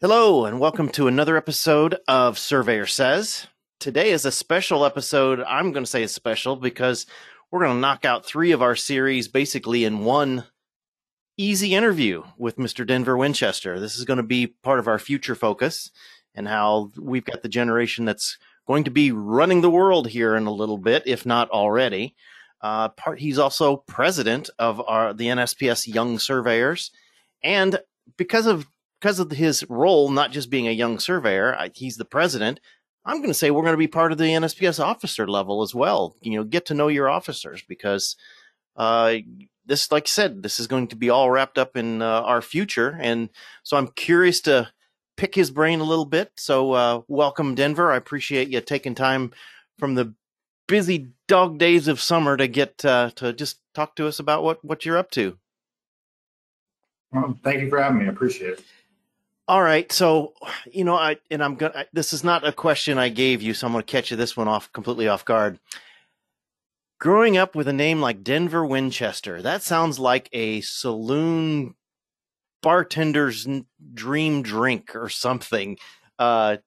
Hello, and welcome to another episode of Surveyor Says. Today is a special episode. I'm going to say it's special because we're going to knock out three of our series basically in one easy interview with Mr. Denver Winchester. This is going to be part of our future focus and how we've got the generation that's going to be running the world here in a little bit, if not already. Uh, part, he's also president of our the NSPS Young Surveyors, and because of because of his role, not just being a young surveyor, I, he's the president. I'm going to say we're going to be part of the NSPS officer level as well. You know, get to know your officers because uh, this, like I said, this is going to be all wrapped up in uh, our future. And so I'm curious to pick his brain a little bit. So, uh, welcome, Denver. I appreciate you taking time from the busy dog days of summer to get uh, to just talk to us about what, what you're up to. Well, thank you for having me. I appreciate it. All right, so you know, I and I'm gonna. This is not a question I gave you, so I'm gonna catch you this one off completely off guard. Growing up with a name like Denver Winchester, that sounds like a saloon bartender's dream drink or something. Uh,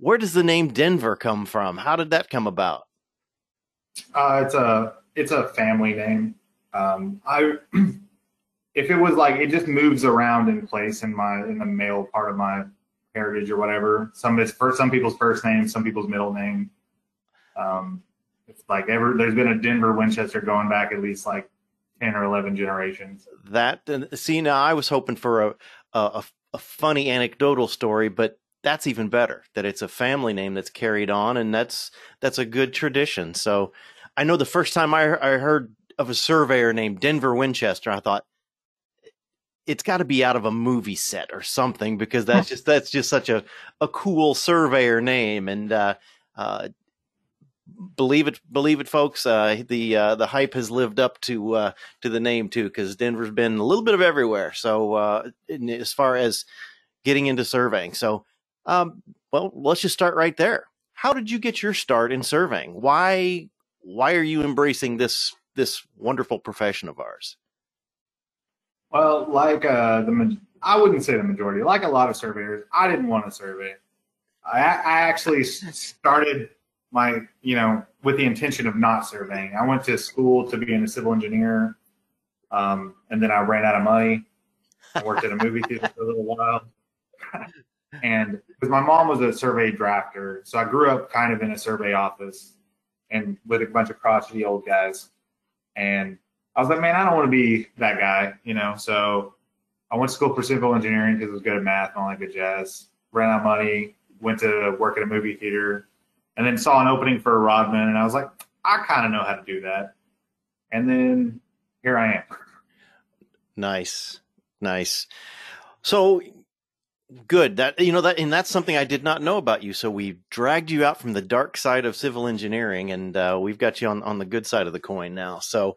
where does the name Denver come from? How did that come about? Uh, it's a it's a family name. Um, I if it was like it just moves around in place in my in the male part of my heritage or whatever. Some it's first some people's first name, some people's middle name. Um, it's like ever there's been a Denver Winchester going back at least like ten or eleven generations. That see now I was hoping for a a, a funny anecdotal story, but that's even better that it's a family name that's carried on and that's that's a good tradition. So I know the first time I, I heard of a surveyor named Denver Winchester, I thought it's got to be out of a movie set or something because that's just that's just such a a cool surveyor name and uh, uh, believe it believe it folks uh, the uh, the hype has lived up to uh, to the name too because Denver's been a little bit of everywhere. So uh, as far as getting into surveying. So um, well let's just start right there. How did you get your start in surveying? Why why are you embracing this this wonderful profession of ours well, like uh, the I wouldn't say the majority. Like a lot of surveyors, I didn't want to survey. I, I actually started my, you know, with the intention of not surveying. I went to school to be a civil engineer, um, and then I ran out of money. I worked at a movie theater for a little while, and because my mom was a survey drafter, so I grew up kind of in a survey office and with a bunch of crotchety old guys, and I was like, man, I don't want to be that guy, you know. So I went to school for civil engineering because I was good at math and all that good jazz. Ran out of money, went to work at a movie theater, and then saw an opening for a Rodman, and I was like, I kind of know how to do that. And then here I am. Nice, nice. So good that you know that and that's something i did not know about you so we dragged you out from the dark side of civil engineering and uh, we've got you on, on the good side of the coin now so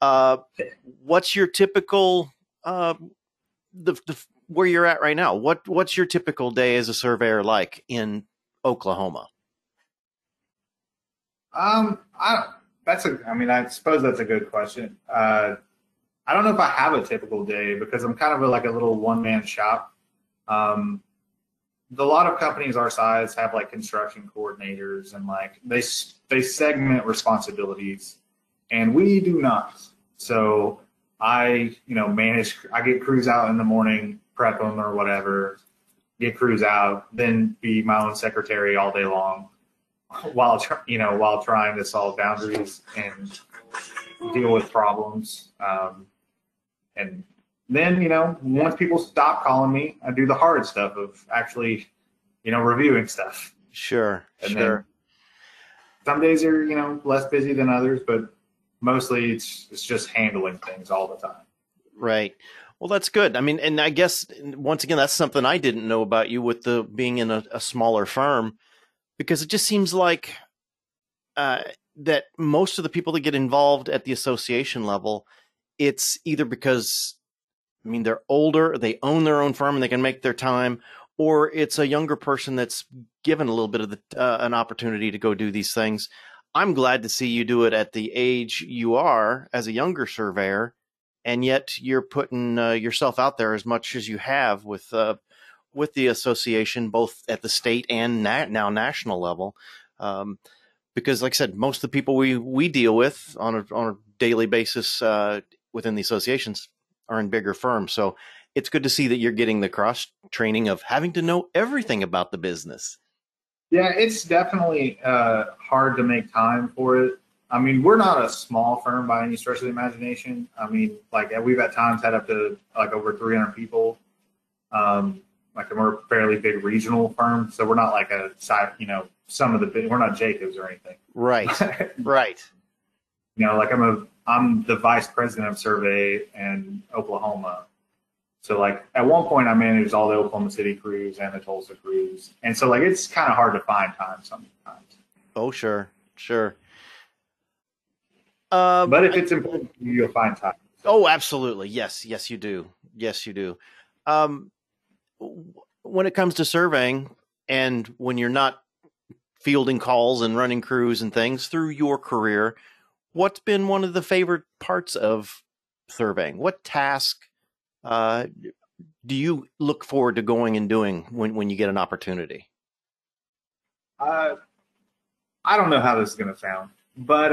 uh, what's your typical uh, the, the where you're at right now? What what's your typical day as a surveyor like in Oklahoma? Um, I that's a. I mean, I suppose that's a good question. Uh, I don't know if I have a typical day because I'm kind of a, like a little one man shop. Um, a lot of companies our size have like construction coordinators and like they they segment responsibilities, and we do not. So I, you know, manage, I get crews out in the morning, prep them or whatever, get crews out, then be my own secretary all day long while, you know, while trying to solve boundaries and deal with problems. Um, and then, you know, once people stop calling me, I do the hard stuff of actually you know, reviewing stuff. Sure, And sure. then some days are, you know, less busy than others, but mostly it's it's just handling things all the time. Right. Well, that's good. I mean, and I guess once again, that's something I didn't know about you with the being in a, a smaller firm, because it just seems like uh, that most of the people that get involved at the association level, it's either because, I mean, they're older, they own their own firm, and they can make their time, or it's a younger person that's given a little bit of the, uh, an opportunity to go do these things. I'm glad to see you do it at the age you are as a younger surveyor and yet you're putting uh, yourself out there as much as you have with uh, with the association, both at the state and na- now national level. Um, because, like I said, most of the people we we deal with on a on a daily basis uh, within the associations are in bigger firms. So it's good to see that you're getting the cross training of having to know everything about the business. Yeah, it's definitely uh, hard to make time for it. I mean, we're not a small firm by any stretch of the imagination. I mean, like we've at times had up to like over 300 people. Um, like and we're a fairly big regional firm, so we're not like a side, you know, some of the big, we're not Jacobs or anything. Right, right. you know, like I'm a I'm the vice president of survey in Oklahoma. So like at one point I managed all the Oklahoma City crews and the Tulsa crews. And so like it's kind of hard to find time sometimes. Oh, sure, sure. Uh, But if it's important to you, you'll find time. Oh, absolutely. Yes, yes, you do. Yes, you do. Um, when it comes to surveying, and when you're not fielding calls and running crews and things through your career, what's been one of the favorite parts of surveying? What task uh, do you look forward to going and doing when, when you get an opportunity? Uh, I don't know how this is going to sound, but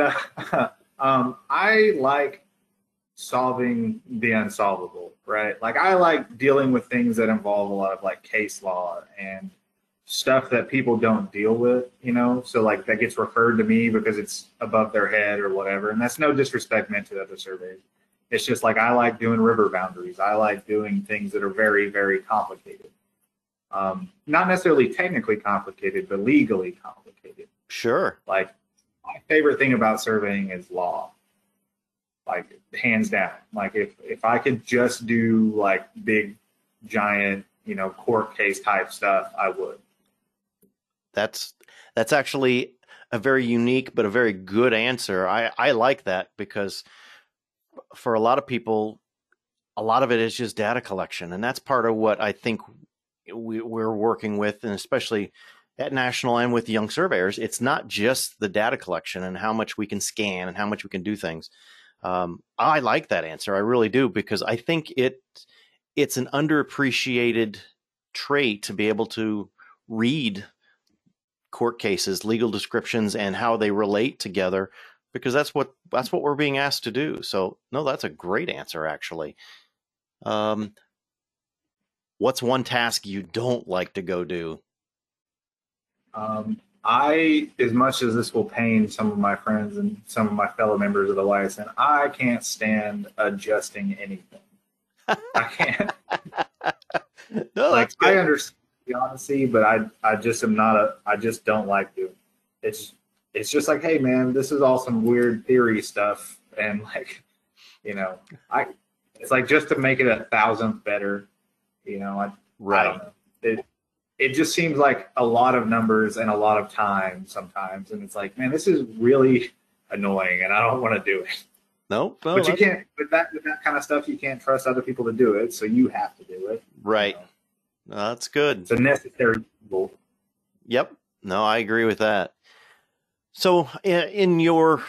uh, um, I like solving the unsolvable, right? Like I like dealing with things that involve a lot of like case law and stuff that people don't deal with, you know? So like that gets referred to me because it's above their head or whatever. And that's no disrespect meant to other surveys. It's just like I like doing river boundaries. I like doing things that are very, very complicated. Um, not necessarily technically complicated, but legally complicated. Sure. Like my favorite thing about surveying is law. Like hands down. Like if if I could just do like big giant, you know, court case type stuff, I would. That's that's actually a very unique but a very good answer. I I like that because for a lot of people, a lot of it is just data collection, and that's part of what I think we, we're working with, and especially at national and with young surveyors. It's not just the data collection and how much we can scan and how much we can do things. Um, I like that answer. I really do because I think it it's an underappreciated trait to be able to read court cases, legal descriptions, and how they relate together, because that's what that's what we're being asked to do. So, no, that's a great answer, actually. Um, what's one task you don't like to go do? Um, I, as much as this will pain some of my friends and some of my fellow members of the YSN, I can't stand adjusting anything. I can't. no, like that's I understand the honesty, but I I just am not a I just don't like doing it. It's it's just like, hey man, this is all some weird theory stuff and like you know, I it's like just to make it a thousandth better, you know, I, I right. don't know. It it just seems like a lot of numbers and a lot of time sometimes and it's like, man, this is really annoying and I don't want to do it. No, no, but you can't with that with that kind of stuff you can't trust other people to do it, so you have to do it. right. You know? No, that's good. It's a necessary evil. Yep. No, I agree with that. So, in your,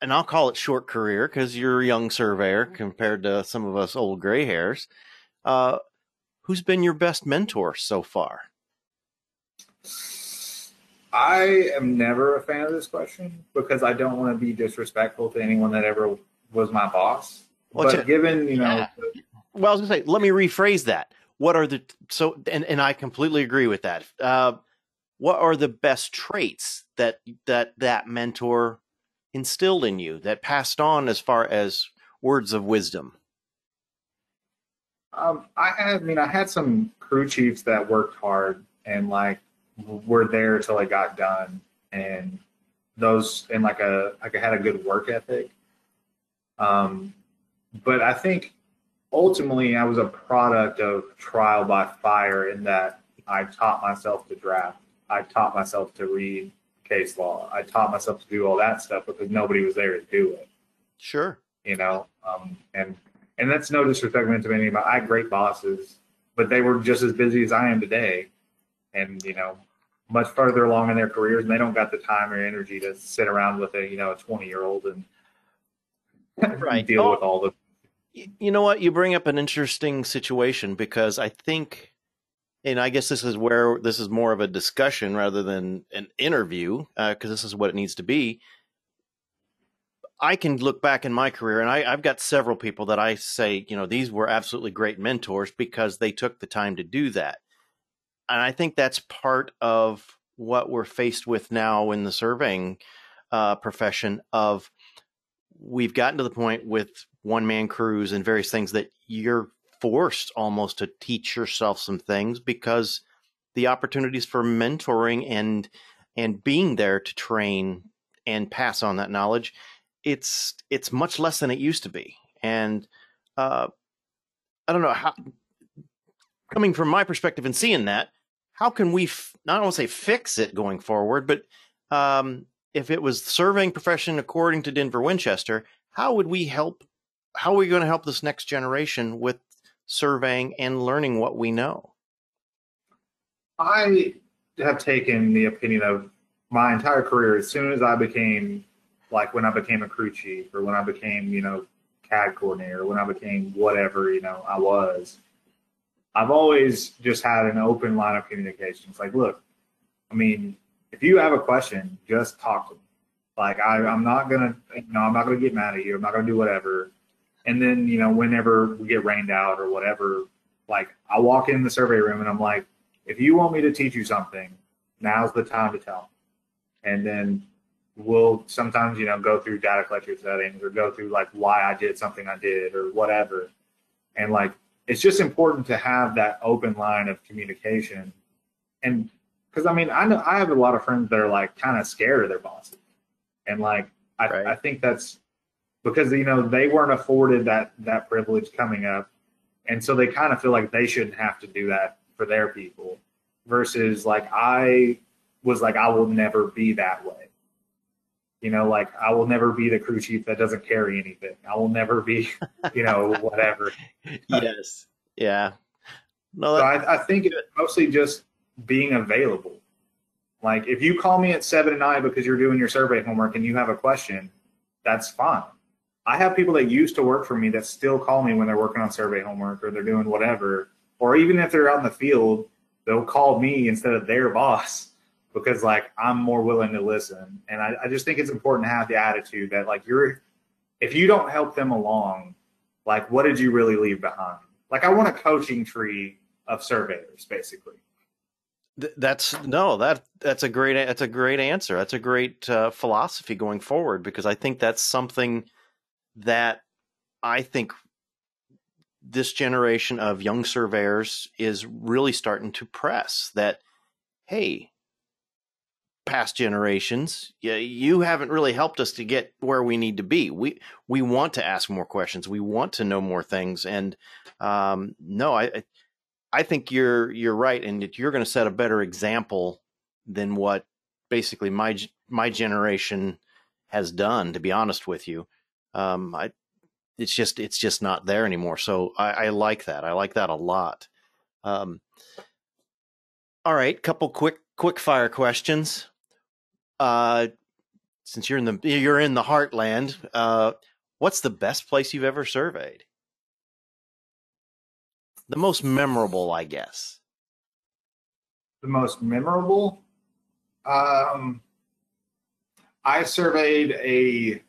and I'll call it short career because you're a young surveyor compared to some of us old gray hairs. Uh, who's been your best mentor so far? I am never a fan of this question because I don't want to be disrespectful to anyone that ever was my boss. Well, but given, you know, Yeah. Well, I was going to say, let me rephrase that. What are the so, and and I completely agree with that. Uh, what are the best traits that that that mentor instilled in you that passed on as far as words of wisdom? um, I I mean, I had some crew chiefs that worked hard and like were there till it got done, and those and like a like I had a good work ethic. Um, but I think ultimately I was a product of trial by fire in that I taught myself to draft. I taught myself to read case law. I taught myself to do all that stuff because nobody was there to do it. Sure. You know, um, and and that's no disrespect meant to anybody. I had great bosses, but they were just as busy as I am today, and you know, much further along in their careers, and they don't got the time or energy to sit around with a you know a twenty year old and right. deal oh, with all the. You know what? You bring up an interesting situation because I think, and I guess this is where this is more of a discussion rather than an interview, because uh, this is what it needs to be. I can look back in my career, and I, I've got several people that I say, you know, these were absolutely great mentors because they took the time to do that. And I think that's part of what we're faced with now in the surveying uh, profession of we've gotten to the point with one man crews and various things that you're forced almost to teach yourself some things because the opportunities for mentoring and and being there to train and pass on that knowledge it's it's much less than it used to be and uh, i don't know how coming from my perspective and seeing that how can we f- not want to say fix it going forward but um, if it was surveying profession according to Denver Winchester, how would we help? How are we going to help this next generation with surveying and learning what we know? I have taken the opinion of my entire career as soon as I became like when I became a crew chief or when I became, you know, CAD coordinator, when I became whatever, you know, I was. I've always just had an open line of communication. It's like, look, I mean, if you have a question, just talk to me. Like I, I'm not gonna, you know, I'm not gonna get mad at you. I'm not gonna do whatever. And then, you know, whenever we get rained out or whatever, like I walk in the survey room and I'm like, if you want me to teach you something, now's the time to tell. Me. And then we'll sometimes, you know, go through data collector settings or go through like why I did something I did or whatever. And like it's just important to have that open line of communication. And because I mean, I know I have a lot of friends that are like kind of scared of their bosses, and like I, right. I think that's because you know they weren't afforded that that privilege coming up, and so they kind of feel like they shouldn't have to do that for their people. Versus like I was like I will never be that way. You know, like I will never be the crew chief that doesn't carry anything. I will never be, you know, whatever. yes. Yeah. No, so I, I think it's mostly just being available. Like if you call me at seven and nine because you're doing your survey homework and you have a question, that's fine. I have people that used to work for me that still call me when they're working on survey homework or they're doing whatever, or even if they're out in the field, they'll call me instead of their boss because like I'm more willing to listen. And I, I just think it's important to have the attitude that like you're, if you don't help them along, like what did you really leave behind? Like I want a coaching tree of surveyors, basically that's no that that's a great that's a great answer. That's a great uh, philosophy going forward because I think that's something that I think this generation of young surveyors is really starting to press that hey past generations you haven't really helped us to get where we need to be. We we want to ask more questions. We want to know more things. And um, no I, I think you're you're right, and you're going to set a better example than what basically my my generation has done. To be honest with you, um, I it's just it's just not there anymore. So I, I like that. I like that a lot. Um, all right, couple quick quick fire questions. Uh, since you're in the you're in the heartland, uh, what's the best place you've ever surveyed? The most memorable, I guess. The most memorable? Um, I surveyed a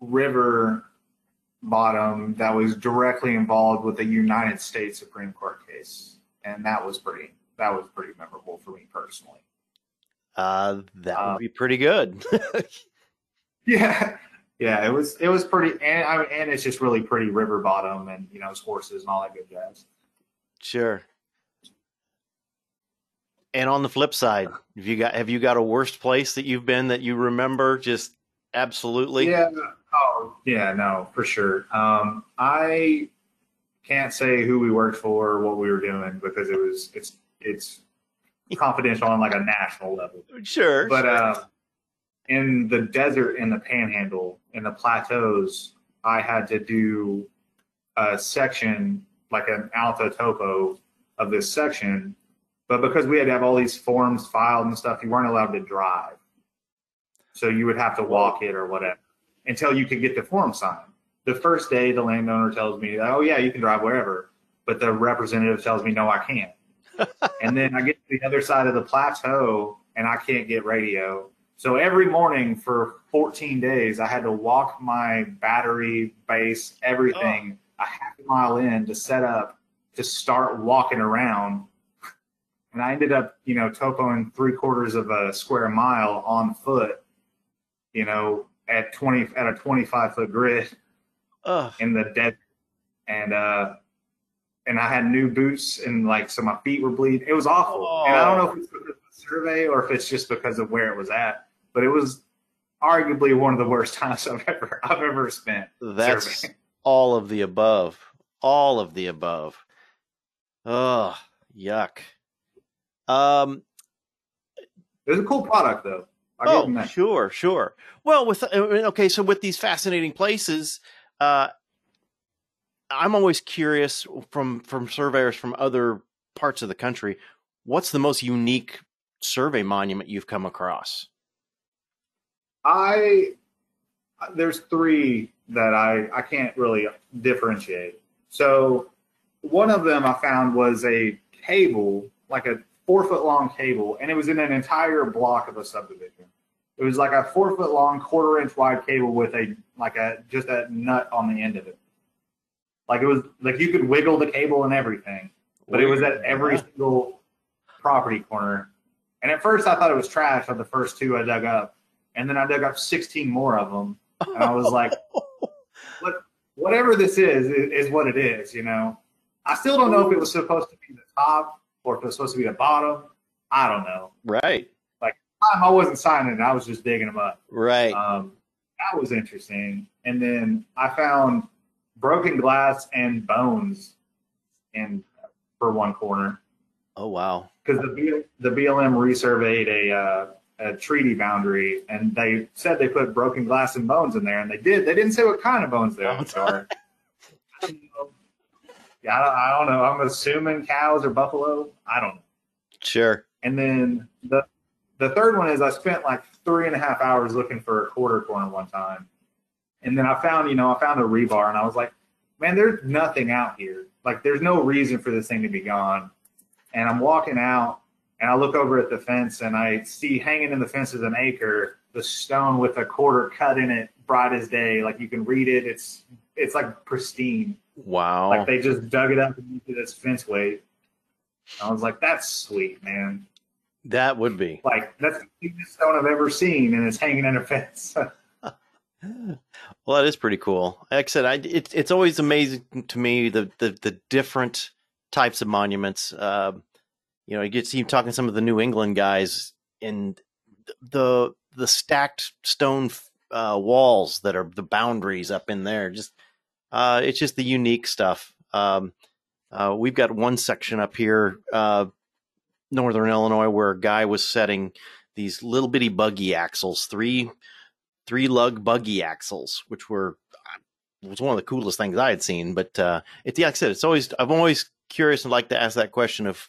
river bottom that was directly involved with a United States Supreme Court case, and that was pretty that was pretty memorable for me personally. Uh, that would uh, be pretty good. yeah, yeah, it was it was pretty, and I and it's just really pretty river bottom, and you know, it's horses and all that good jazz. Sure. And on the flip side, have you got have you got a worst place that you've been that you remember just absolutely? Yeah. Oh, yeah. No, for sure. Um, I can't say who we worked for or what we were doing because it was it's it's confidential on like a national level. Sure. But sure. uh, in the desert, in the Panhandle, in the plateaus, I had to do a section like an ALTA topo of this section. But because we had to have all these forms filed and stuff, you weren't allowed to drive. So you would have to walk it or whatever until you could get the form signed. The first day, the landowner tells me, "Oh yeah, you can drive wherever," but the representative tells me, "No, I can't." and then I get to the other side of the plateau and I can't get radio. So every morning for 14 days, I had to walk my battery, base, everything a half a mile in to set up to start walking around. And I ended up, you know, topoing three quarters of a square mile on foot, you know, at 20 at a 25 foot grid Ugh. in the dead and uh and I had new boots and like so my feet were bleeding. It was awful. And I don't know if it's because of the survey or if it's just because of where it was at, but it was arguably one of the worst times I've ever I've ever spent. That's surveying. all of the above. All of the above. Oh, yuck. Um, It was a cool product though. I'll oh, sure, sure. Well, with okay, so with these fascinating places, uh, I'm always curious from from surveyors from other parts of the country. What's the most unique survey monument you've come across? I there's three that I I can't really differentiate. So one of them I found was a table, like a four foot long cable, and it was in an entire block of a subdivision. It was like a four foot long, quarter inch wide cable with a like a just a nut on the end of it. Like it was like you could wiggle the cable and everything, but it was at every Yeah. single property corner. And at first I thought it was trash on the first two I dug up, and then I dug up 16 more of them, and I was like, what, whatever this is, is, is what it is, you know. I still don't know if it was supposed to be the top or if it was supposed to be the bottom. I don't know. right, Time I wasn't signing it; I was just digging them up. right. Um, that was interesting. And then I found broken glass and bones in for one corner oh wow. because the B, the BLM resurveyed a uh, a treaty boundary, and they said they put broken glass and bones in there, and they did. They didn't say what kind of bones they Oh, are. I don't know. I don't, I don't know. I'm assuming cows or buffalo. I don't know. Sure. And then the the third one is I spent like three and a half hours looking for a quarter corner one time. And then I found, you know, I found a rebar and I was like, man, there's nothing out here. Like there's no reason for this thing to be gone. And I'm walking out and I look over at the fence and I see hanging in the fence is an acre, the stone with a quarter cut in it, bright as day. Like you can read it. It's it's like pristine. Wow. Like they just dug it up used it fence weight. I was like, that's sweet, man. that would be. Like that's the biggest stone I've ever seen, and it's hanging in a fence. Well, that is pretty cool. Like I said, I, it, it's always amazing to me the, the, the different types of monuments. Uh, you know, you get see talking to some of the New England guys and the the stacked stone uh, walls that are the boundaries up in there. Just uh, it's just the unique stuff. Um, uh, we've got one section up here, uh, northern Illinois, where a guy was setting these little bitty buggy axles, three three lug buggy axles, which were was one of the coolest things I had seen. But uh, it's yeah, like I said, it's always I'm always curious and like to ask that question of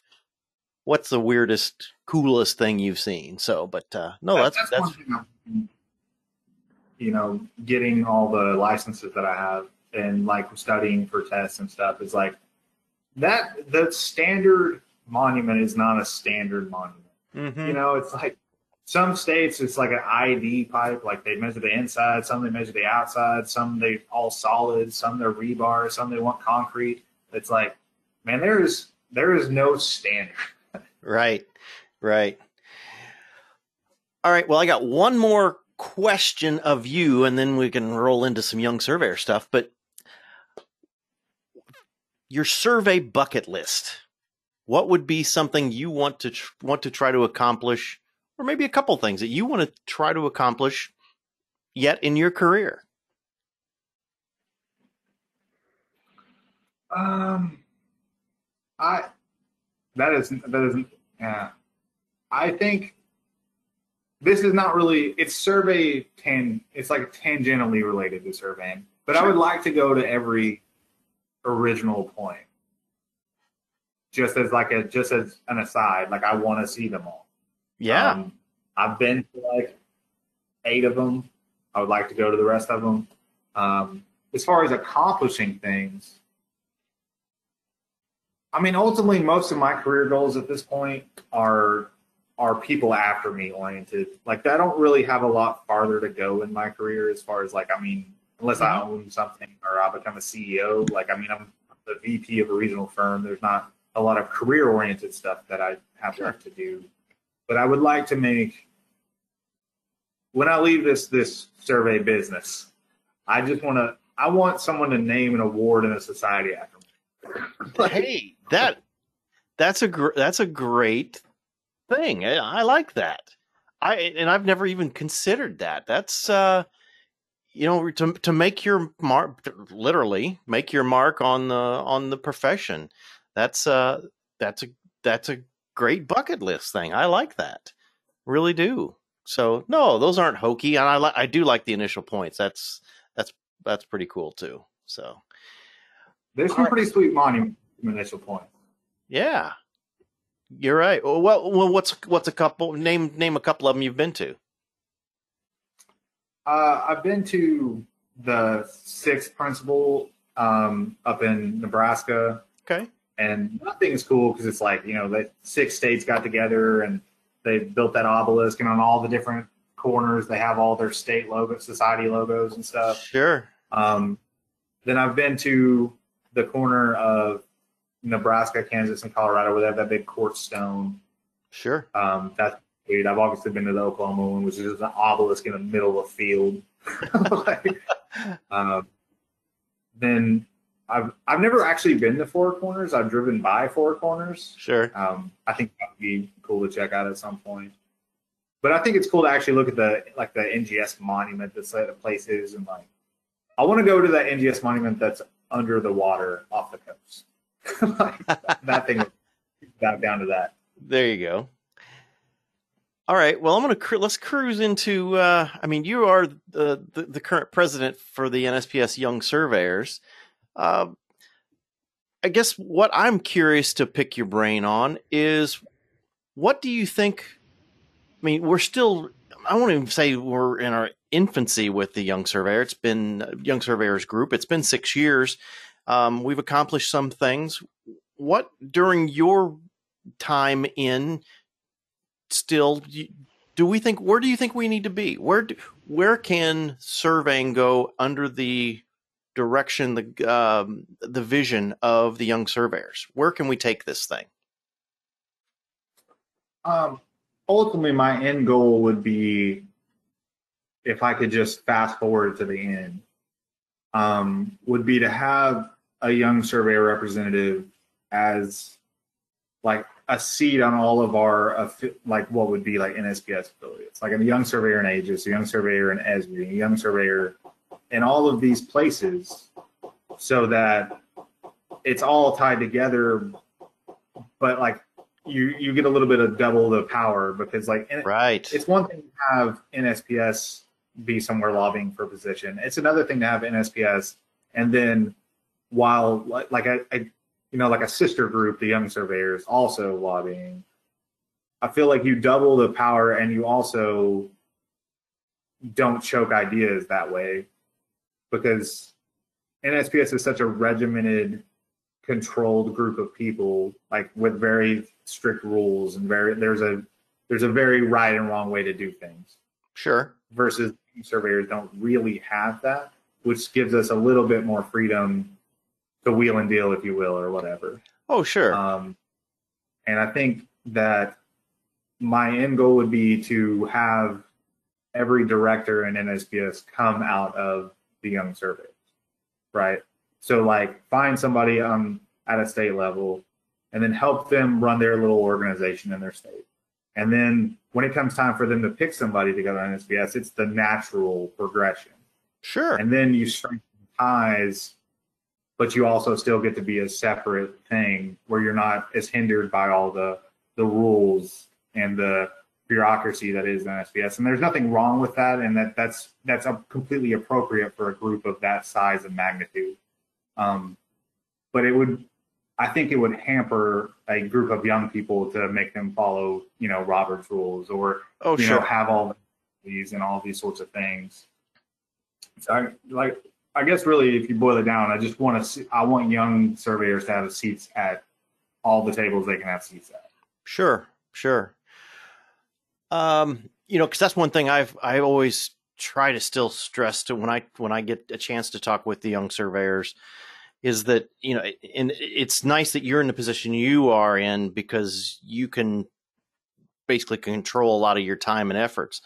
what's the weirdest, coolest thing you've seen. So, but uh, no, that's that's, one thing I'm, you know, getting all the licenses that I have and like studying for tests and stuff is like that. The standard monument is not a standard monument. Mhm. You know, it's like some states it's like an ID pipe, like they measure the inside, some they measure the outside, some they all solid, some they're rebar, some they want concrete. It's like, man, there is there is no standard. right, right. All right. Well, I got one more question of you, and then we can roll into some young surveyor stuff. But your survey bucket list. what would be something you want to tr- want to try to accomplish, or maybe a couple things that you want to try to accomplish yet in your career? Um, I that is that isn't. Yeah, I think this is not really. It's survey ten. It's like tangentially related to surveying, but I would like to go to every original point, just as like a just as an aside. Like I want to see them all. Yeah, Um, I've been to like eight of them. I would like to go to the rest of them. Um, as far as accomplishing things, I mean, ultimately, most of my career goals at this point are are people after me oriented. Like, I don't really have a lot farther to go in my career as far as like, I mean, unless I own something or I become a CEO. Like, I mean, I'm the VP of a regional firm. There's not a lot of career oriented stuff that I have Sure. left to do. But I would like to make when I leave this this survey business, I just want to I want someone to name an award in a society after me. hey, that that's a gr- that's a great thing. I, I like that. I and I've never even considered that. That's uh, you know to to make your mark, literally make your mark on the on the profession. That's uh, that's a that's a great bucket list thing. I like that, really do. So no, those aren't hokey, and I li- I do like the initial points. That's that's that's pretty cool too. So There's some pretty sweet monument initial points. Yeah, you're right. Well, well, well, what's what's a couple name name a couple of them you've been to? Uh, I've been to the sixth principal um, up in Nebraska, Okay, and that thing is cool because it's like you know the six states got together and they built that obelisk, and on all the different corners they have all their state logos, society logos and stuff. sure. Um, then I've been to the corner of Nebraska, Kansas, and Colorado where they have that big quartz stone. Sure. Um, that's I've obviously been to the Oklahoma one, which is just an obelisk in the middle of a field. like, um, then I've I've never actually been to Four Corners. I've driven by Four Corners. Sure. Um, I think that would be cool to check out at some point. But I think it's cool to actually look at the like the NGS monument that's at the places and like I want to go to that NGS monument that's under the water off the coast. like, that thing back down to that. There you go. All right. Well, I'm gonna cru- let's cruise into. Uh, I mean, you are the, the the current president for the NSPS Young Surveyors. Uh, I guess what I'm curious to pick your brain on is what do you think? I mean, we're still. I won't even say we're in our infancy with the Young Surveyor. It's been uh, Young Surveyors Group. It's been six years. Um, we've accomplished some things. What during your time in still do we think where do you think we need to be? Where do, where can surveying go under the direction the um, the vision of the young surveyors? Where can we take this thing? Um, ultimately, my end goal would be if I could just fast forward to the end, um, would be to have a young surveyor representative as like a seat on all of our uh, like what would be like NSPS affiliates, like a young surveyor in Aegis, a young surveyor in Esri, a young surveyor in all of these places, so that it's all tied together. But like you, you get a little bit of double the power because like right it's one thing to have NSPS be somewhere lobbying for a position. It's another thing to have NSPS and then while like, I, a you know like a sister group, the Young Surveyors, also lobbying. I feel like you double the power and you also don't choke ideas that way because NSPS is such a regimented, controlled group of people, like with very strict rules and very there's a there's a very right and wrong way to do things sure versus surveyors don't really have that, which gives us a little bit more freedom to wheel and deal, if you will, or whatever. oh sure Um, and I think that my end goal would be to have every director in NSPS come out of the young Survey, right? So like find somebody um at a state level and then help them run their little organization in their state. And then when it comes time for them to pick somebody to go to NSPS, it's the natural progression. Sure. And then you strengthen ties, but you also still get to be a separate thing where you're not as hindered by all the the rules and the bureaucracy that is NSPS. And there's nothing wrong with that, and that that's that's completely appropriate for a group of that size and magnitude. Um, but it would I think it would hamper a group of young people to make them follow, you know, Robert's rules or oh, you sure. know have all these and all these sorts of things. So I like I guess really if you boil it down, I just want to see I want young surveyors to have seats at all the tables they can have seats at. Sure, sure. Um, you know, because that's one thing I've I always try to still stress to when I when I get a chance to talk with the young surveyors is that you know and it's nice that you're in the position you are in because you can basically control a lot of your time and efforts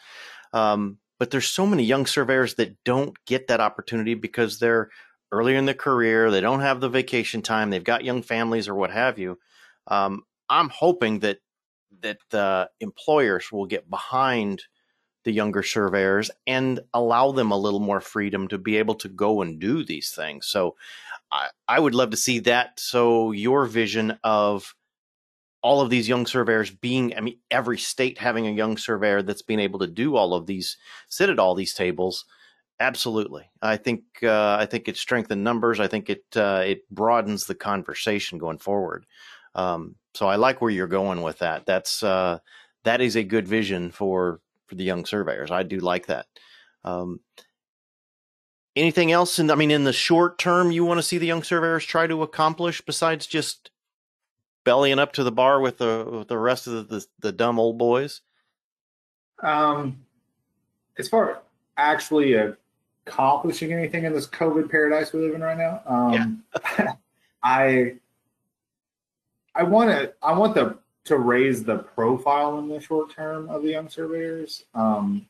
um, but there's so many young surveyors that don't get that opportunity because they're earlier in their career they don't have the vacation time they've got young families or what have you um, i'm hoping that that the employers will get behind the younger surveyors and allow them a little more freedom to be able to go and do these things so I, I would love to see that. So your vision of all of these young surveyors being, I mean, every state having a young surveyor that's being able to do all of these, sit at all these tables. Absolutely, I think uh, I think it strengthens numbers. I think it uh, it broadens the conversation going forward. Um, so I like where you're going with that. That's uh, that is a good vision for for the young surveyors. I do like that. Um, anything else? And I mean, in the short term, you want to see the young surveyors try to accomplish besides just bellying up to the bar with the with the rest of the, the, the dumb old boys? Um, as far as actually accomplishing anything in this COVID paradise we live in right now, um, yeah. I I want to I want the to raise the profile in the short term of the young surveyors. Um,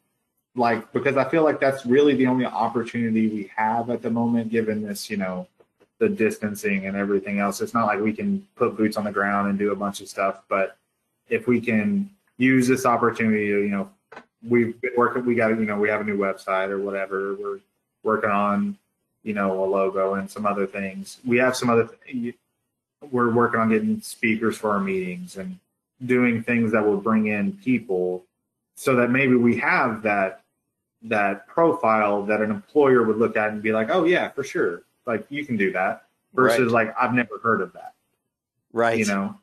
like because I feel like that's really the only opportunity we have at the moment, given this, you know, the distancing and everything else. It's not like we can put boots on the ground and do a bunch of stuff, but if we can use this opportunity you know, we've been working, we got, you know, we have a new website or whatever. We're working on, you know, a logo and some other things. We have some other, we're working on getting speakers for our meetings and doing things that will bring in people so that maybe we have that that profile that an employer would look at and be like, oh yeah, for sure, like you can do that. Versus right. like I've never heard of that. Right. You know,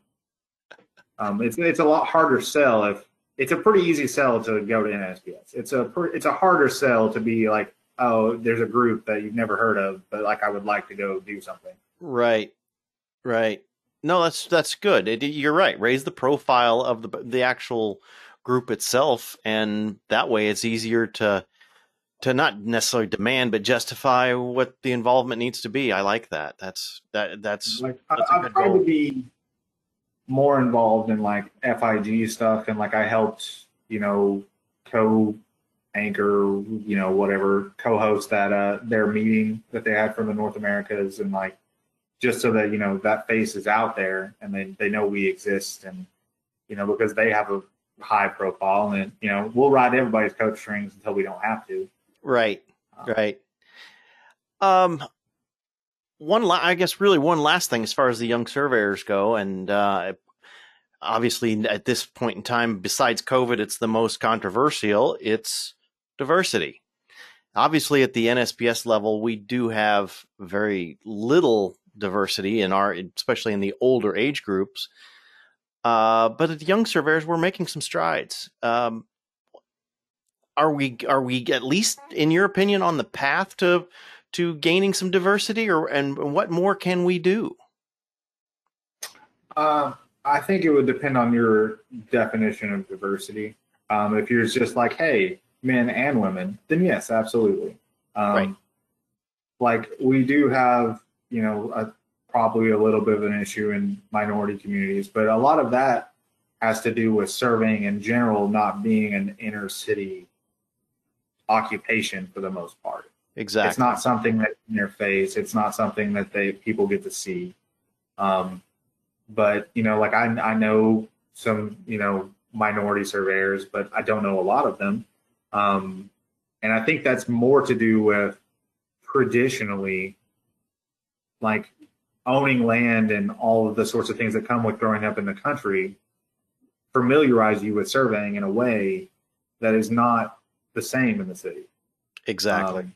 um, it's it's a lot harder sell if it's a pretty easy sell to go to NSPS. It's a it's a harder sell to be like, oh, there's a group that you've never heard of, but like I would like to go do something. Right. Right. No, that's that's good. It, you're right. Raise the profile of the the actual group itself, and that way it's easier to to not necessarily demand but justify what the involvement needs to be. I like that. That's that that's. Like, that's I, I try to be more involved in like FIG stuff, and like I helped, you know, co anchor, you know, whatever co-host that uh their meeting that they had from the North Americas, and like just so that you know that face is out there and they they know we exist, and you know because they have a high profile, and you know we'll ride everybody's coach strings until we don't have to. Right, um, right. Um, one, la- I guess, really one last thing as far as the young surveyors go, and uh, obviously at this point in time, besides COVID, it's the most controversial. It's diversity. Obviously, at the NSPS level, we do have very little diversity in our, especially in the older age groups. Uh, but at the young surveyors, we're making some strides. Um, are we are we at least, in your opinion, on the path to to gaining some diversity, or and what more can we do? Uh, I think it would depend on your definition of diversity. Um, if you're just like, hey, men and women, then yes, absolutely. Um, right. Like we do have, you know, a probably a little bit of an issue in minority communities, but a lot of that has to do with serving in general not being an inner city occupation for the most part. Exactly. It's not something that in their face. It's not something that they people get to see. Um, but you know, like I I know some you know minority surveyors, but I don't know a lot of them. Um, and I think that's more to do with traditionally, like owning land and all of the sorts of things that come with growing up in the country, familiarize you with surveying in a way that is not the same in the city. Exactly. Um,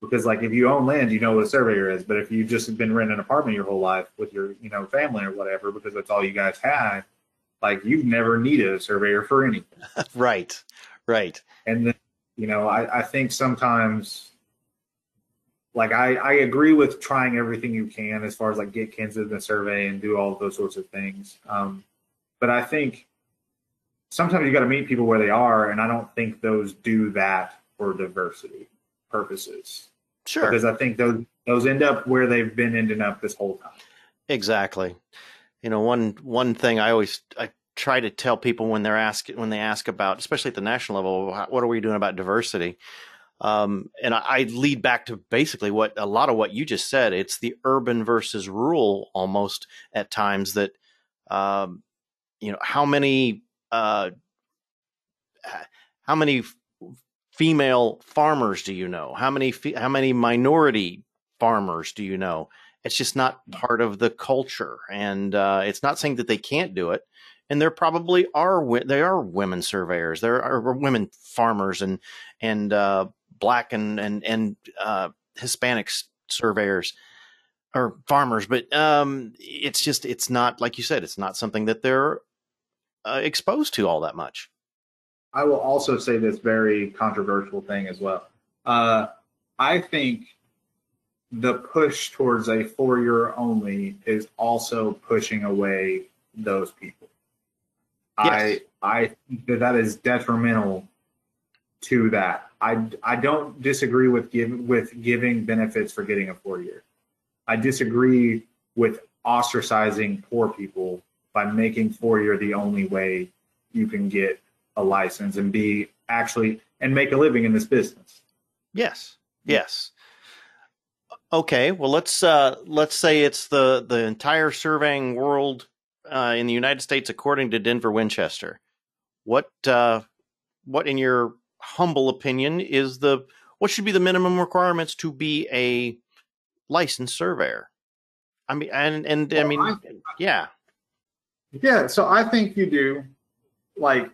because like if you own land, you know what a surveyor is. But if you've just been renting an apartment your whole life with your you know family or whatever, because that's all you guys had, like you've never needed a surveyor for anything. right. Right. And then you know I, I think sometimes like I, I agree with trying everything you can as far as like get kids in the survey and do all of those sorts of things. Um, but I think sometimes you got to meet people where they are, and I don't think those do that for diversity purposes. Sure. Because I think those those end up where they've been ending up this whole time. Exactly. You know, one one thing I always I try to tell people when they're asked when they ask about, especially at the national level, what are we doing about diversity? Um, and I, I, lead back to basically what a lot of what you just said. It's the urban versus rural almost at times that, um, you know, how many, uh, how many female farmers do you know? How many how many minority farmers do you know? It's just not part of the culture, and uh, it's not saying that they can't do it. And there probably are there are women surveyors, there are women farmers, and and uh, black and and and uh, Hispanic surveyors or farmers. But um, it's just it's not like you said, it's not something that they're uh, exposed to all that much. I will also say this very controversial thing as well. Uh, I think the push towards a four year only is also pushing away those people. Yes. I I think that that is detrimental to that. I, I don't disagree with give, with giving benefits for getting a four year. I disagree with ostracizing poor people by making four year the only way you can get a license and be actually and make a living in this business. Yes. Yes. Okay, well let's uh let's say it's the the entire surveying world uh in the United States according to Denver Winchester. What uh what in your humble opinion is the what should be the minimum requirements to be a licensed surveyor? I mean and and well, I mean I, yeah. Yeah, so I think you do like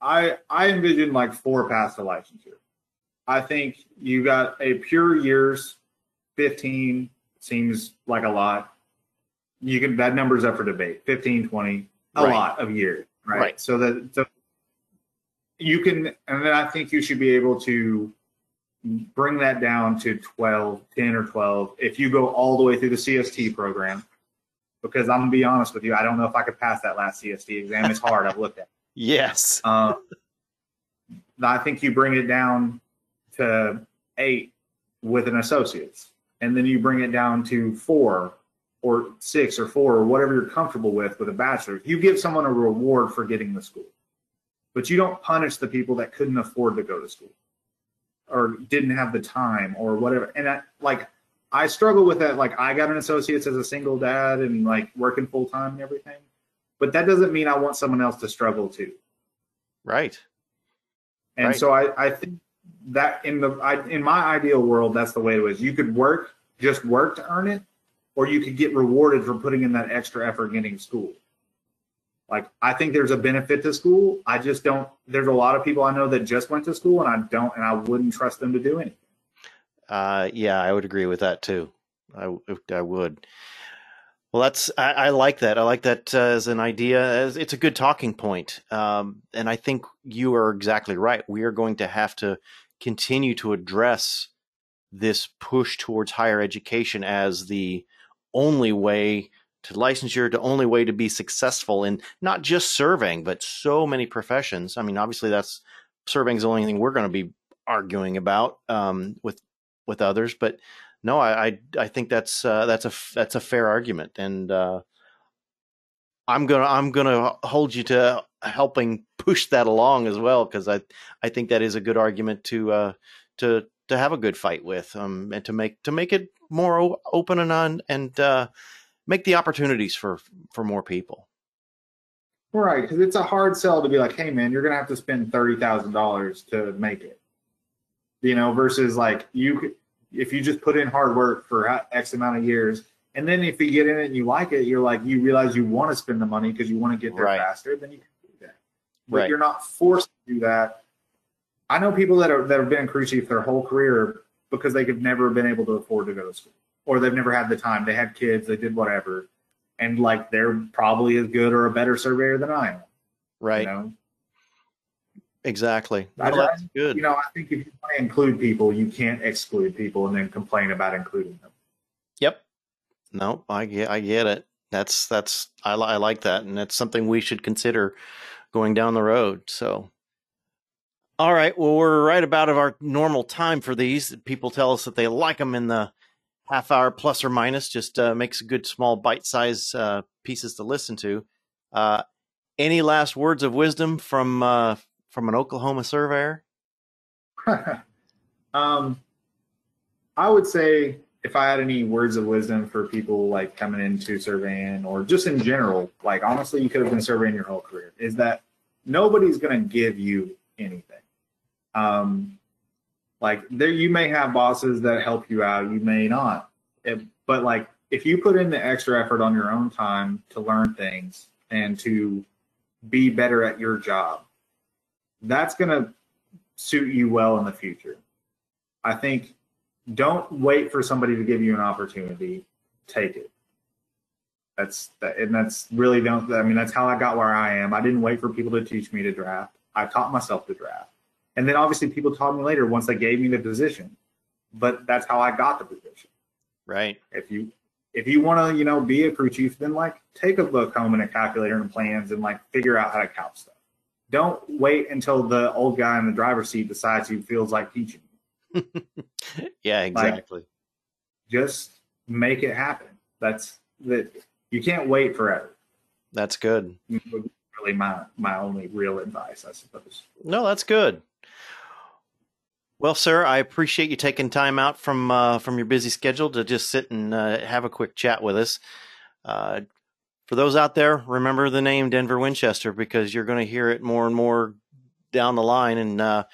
I I envision like four paths to licensure. I think you got a pure years, fifteen seems like a lot. You can that number's up for debate. 15, 20, a right. lot of years, right? right. So that so you can, and then I think you should be able to bring that down to 12, 10 or 12 if you go all the way through the CST program. Because I'm gonna be honest with you, I don't know if I could pass that last CST exam. It's hard. I've looked at. It. Yes. Uh, I think you bring it down to eight with an associate's, and then you bring it down to four or six or four or whatever you're comfortable with with a bachelor's. You give someone a reward for getting the school, but you don't punish the people that couldn't afford to go to school or didn't have the time or whatever. And I, like, I struggle with that. Like, I got an associate's as a single dad and like working full time and everything but that doesn't mean I want someone else to struggle too. Right. And right. so I, I think that in the I, in my ideal world, that's the way it was. You could work, just work to earn it, or you could get rewarded for putting in that extra effort getting school. Like I think there's a benefit to school. I just don't. There's a lot of people I know that just went to school, and I don't, and I wouldn't trust them to do anything. Uh, yeah, I would agree with that too. I I would. Well, that's I, I, like that. I like that uh, as an idea. As it's a good talking point, um, and I think you are exactly right. We are going to have to continue to address this push towards higher education as the only way to licensure, the only way to be successful in not just serving, but so many professions. I mean, obviously, that's serving is the only thing we're going to be arguing about um, with with others, but no, I, I, I think that's uh, that's a that's a fair argument, and uh, I'm gonna I'm gonna hold you to helping push that along as well because I I think that is a good argument to uh, to to have a good fight with um, and to make to make it more open and on and uh, make the opportunities for for more people. Right, because it's a hard sell to be like, hey man, you're gonna have to spend thirty thousand dollars to make it. You know, versus like you, if you just put in hard work for X amount of years, and then if you get in it and you like it, you're like you realize you want to spend the money because you want to get there Right. faster, then you can do that. But Right. you're not forced to do that. I know people that are that have been in crew chief their whole career because they have never been able to afford to go to school, or they've never had the time. They had kids, they did whatever, and like they're probably as good or a better surveyor than I am. Right. You know, Exactly. Well, that's good. you know, I think if you want to include people, you can't exclude people and then complain about including them. Yep. No, I get I get it. That's that's I, li- I like that, and that's something we should consider going down the road. So, all right. Well, we're right about of our normal time for these. People tell us that they like them in the half hour plus or minus. Just uh, makes a good small bite size uh, pieces to listen to. Uh, any last words of wisdom from uh, from an Oklahoma surveyor? um, I would say if I had any words of wisdom for people like coming into surveying or just in general, like honestly, you could have been surveying your whole career, is that nobody's going to give you anything. Um, like there, you may have bosses that help you out, you may not, If- but like if you put in the extra effort on your own time to learn things and to be better at your job, that's going to suit you well in the future. I think don't wait for somebody to give you an opportunity. Take it. That's that, and that's really don't. I mean, that's how I got where I am. I didn't wait for people to teach me to draft. I taught myself to draft, and then obviously people taught me later once they gave me the position. But that's how I got the position. Right. If you if you want to, you know, be a crew chief, then like take a book home and a calculator and plans and like figure out how to count stuff. Don't wait until the old guy in the driver's seat decides he feels like teaching. Yeah. Exactly. just make it happen. That's that you can't wait forever. That's good. Really, my my only real advice, I suppose. No, that's good. Well, sir, I appreciate you taking time out from uh, from your busy schedule to just sit and uh, have a quick chat with us. Uh, for those out there, remember the name Denver Winchester because you're going to hear it more and more down the line, and uh,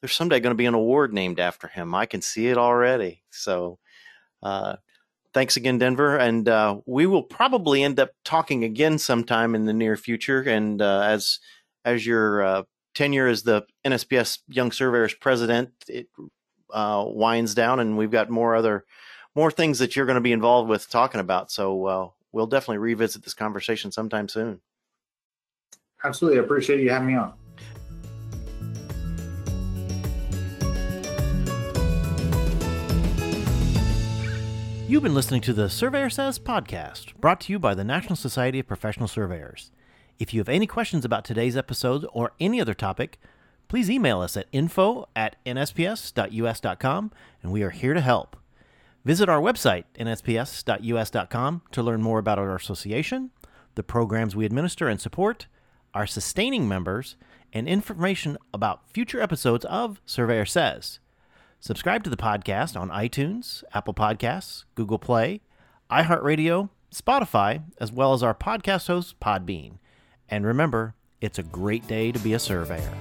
there's someday going to be an award named after him. I can see it already. So, uh, thanks again, Denver, and uh, we will probably end up talking again sometime in the near future. And uh, as as your uh, tenure as the NSPS Young Surveyors president, it uh, winds down, and we've got more other more things that you're going to be involved with talking about. So we'll definitely revisit this conversation sometime soon. Absolutely, I appreciate you having me on. You've been listening to the Surveyor Says podcast, brought to you by the National Society of Professional Surveyors. If you have any questions about today's episode or any other topic, please email us at info at nsps.us.com and we are here to help. Visit our website, nsps.us.com, to learn more about our association, the programs we administer and support, our sustaining members, and information about future episodes of Surveyor Says. Subscribe to the podcast on iTunes, Apple Podcasts, Google Play, iHeartRadio, Spotify, as well as our podcast host, Podbean. And remember, it's a great day to be a surveyor.